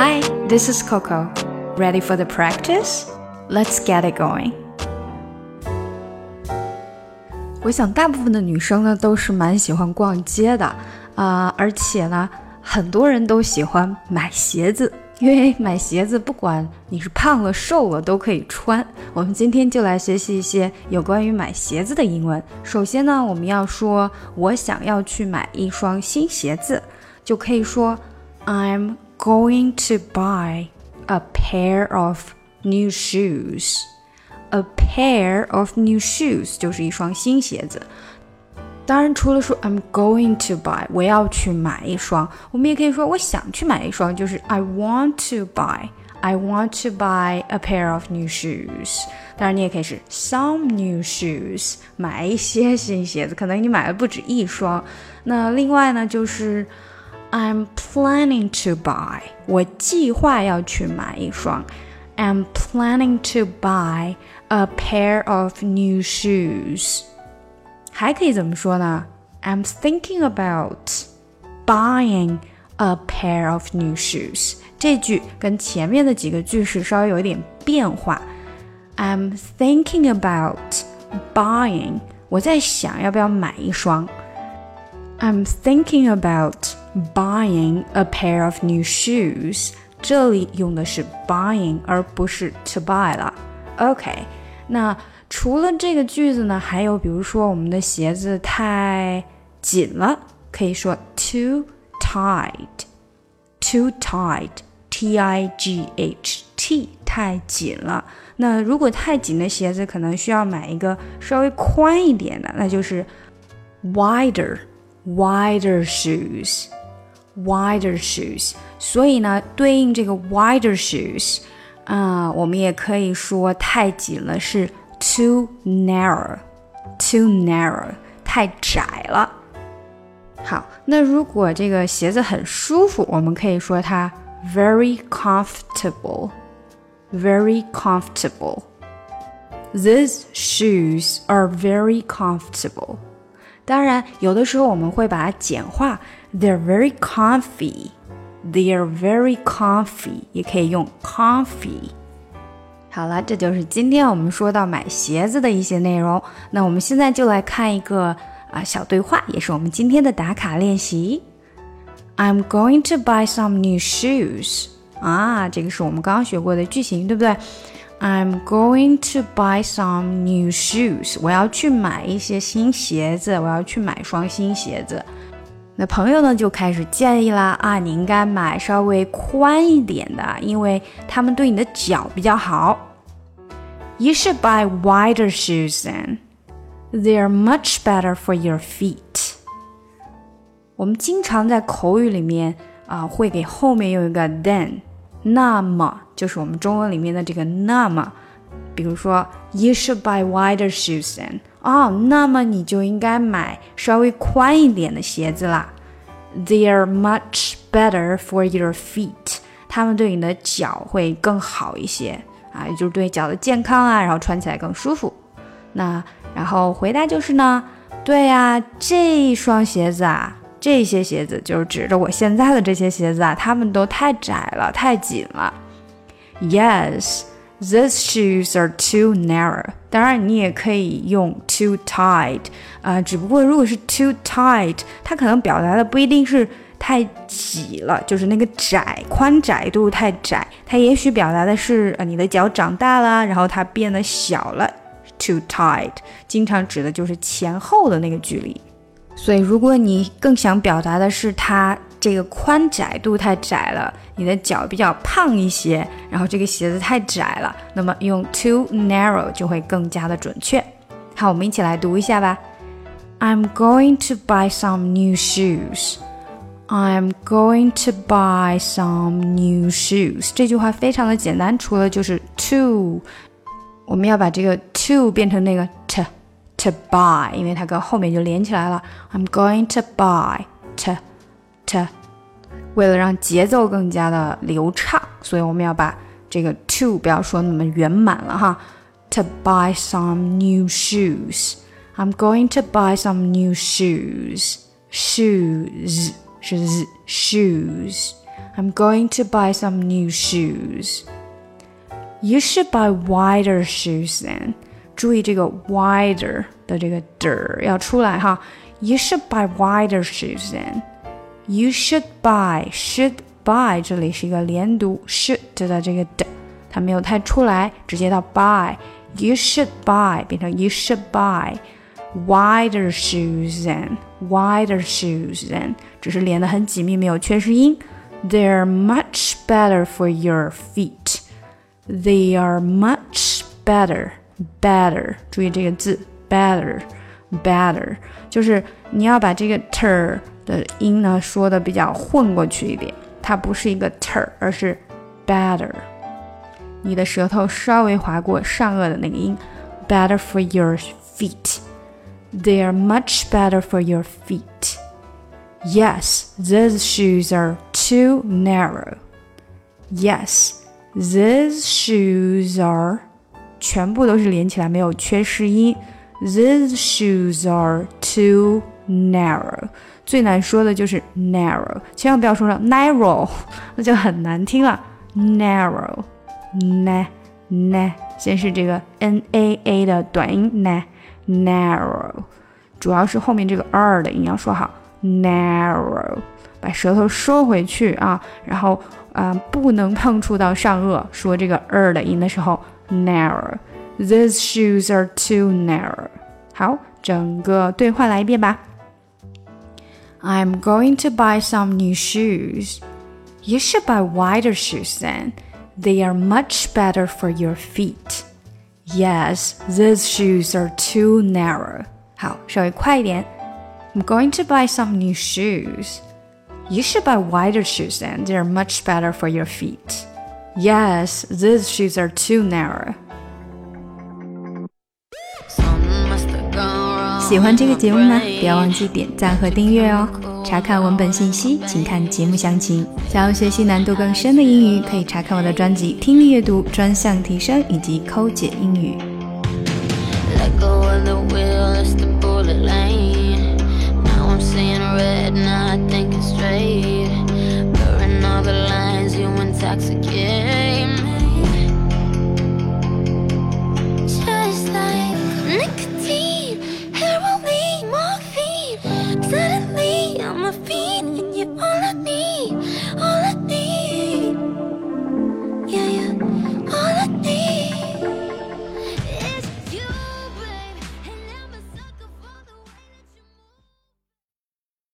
Hi, this is Coco. Ready for the practice? Let's get it going. 我想大部分的女生呢都是蛮喜欢逛街的啊、而且呢，很多人都喜欢买鞋子，因为买鞋子不管你是胖了瘦了都可以穿。我们今天就来学习一些有关于买鞋子的英文。首先呢，我们要说我想要去买一双新鞋子，就可以说 I'm going to buy a pair of new shoes. A pair of new shoes 就是一双新鞋子。当然，除了说 I'm going to buy，我要去买一双，我们也可以说我想去买一双，就是 I want to buy。I want to buy a pair of new shoes。当然，你也可以是 some new shoes，买一些新鞋子，可能你买的不止一双。那另外呢，就是 I'm planning to buy，我计划要去买一双。I'm planning to buy a pair of new shoes。还可以怎么说呢？I'm thinking about buying a pair of new shoes。这句跟前面的几个句式稍微有一点变化。I'm thinking about buying，我在想要不要买一双。I'm thinking about buying a pair of new shoes。这里用的是 buying 而不是 to buy 了。OK，那除了这个句子呢，还有比如说我们的鞋子太紧了，可以说 too tight，too tight，t i g h t，太紧了。那如果太紧的鞋子，可能需要买一个稍微宽一点的，那就是 wider，wider shoes。 wider shoes，所以呢，对应这个 wider shoes，啊、我们也可以说太紧了是 too narrow，too narrow，太窄了。好，那如果这个鞋子很舒服，我们可以说它 very comfortable，very comfortable。These shoes are very comfortable。当然，有的时候我们会把它简化 ，They're very comfy。They're very comfy，也可以用 comfy。好了，这就是今天我们说到买鞋子的一些内容。那我们现在就来看一个啊小对话，也是我们今天的打卡练习。I'm going to buy some new shoes。啊，这个是我们刚刚学过的句型，对不对？I'm going to buy some new shoes。我要去买一些新鞋子，我要去买双新鞋子。 那朋友呢就开始建议啦啊，你应该买稍微宽一点的，因为它们对你的脚比较好。You should buy wider shoes then. They are much better for your feet. 我们经常在口语里面啊，会给后面用一个 then。那么就是我们中文里面的这个那么，比如说 You should buy wider shoes then。哦，那么你就应该买稍微宽一点的鞋子啦。They are much better for your feet。他们对你的脚会更好一些啊，也就是对脚的健康啊，然后穿起来更舒服。那然后回答就是呢，对呀、这一双鞋子啊。这些鞋子就是指着我现在的这些鞋子啊，它们都太窄了，太紧了。Yes, these shoes are too narrow. 当然，你也可以用 too tight 啊、只不过如果是 too tight，它可能表达的不一定是太挤了，就是那个窄宽窄度太窄，它也许表达的是呃你的脚长大了，然后它变得小了。Too tight 经常指的就是前后的那个距离。所以，如果你更想表达的是它这个宽窄度太窄了，你的脚比较胖一些，然后这个鞋子太窄了，那么用 too narrow 就会更加的准确。好，我们一起来读一下吧。I'm going to buy some new shoes. I'm going to buy some new shoes. 这句话非常的简单，除了就是 to，我们要把这个 to 变成那个 t。to buy，因为它跟后面就连起来了。I'm going to buy to to，为了让节奏更加的流畅，所以我们要把这个 to 不要说那么圆满了哈。To buy some new shoes. I'm going to buy some new shoes. Shoes 是 z shoes. I'm going to buy some new shoes. You should buy wider shoes then. 注意这个 wider 的这个的要出来哈。You should buy wider shoes then. You should buy should buy 这里是一个连读，should 的这个的它没有太出来，直接到 buy。You should buy 变成 You should buy wider shoes than wider shoes than，只是连得很紧密，没有缺失音。They're much better for your feet. They are much better, better. 注意这个字，better, better，就是你要把这个 ter 的音呢说的比较混过去一点，它不是一个 ter，而是 better。你的舌头稍微划过上颚的那个音，better for your feet. They are much better for your feet. Yes, these shoes are too narrow. Yes, these shoes are 全部都是连起来，没有缺失音。These shoes are too narrow。 最难说的就是 narrow，千万不要说成 narrow，那就很难听了。narrow，na na，先是这个 n a a 的短音 na narrow，主要是后面这个 r 的音要说好。narrow，把舌头收回去啊，然后啊、不能碰触到上颚，说这个 r 的音的时候，narrow。These shoes are too narrow。好，整个对话来一遍吧。I'm going to buy some new shoes. You should buy wider shoes then. They are much better for your feet. Yes, these shoes are too narrow. 好，稍微快一点。I'm going to buy some new shoes. You should buy wider shoes then. They're much better for your feet. Yes, these shoes are too narrow. 喜欢这个节目吗？不要忘记点赞和订阅哦。查看文本信息，请看节目详情。想要学习难度更深的英语，可以查看我的专辑《听力阅读专项提升》以及《抠解英语》。Let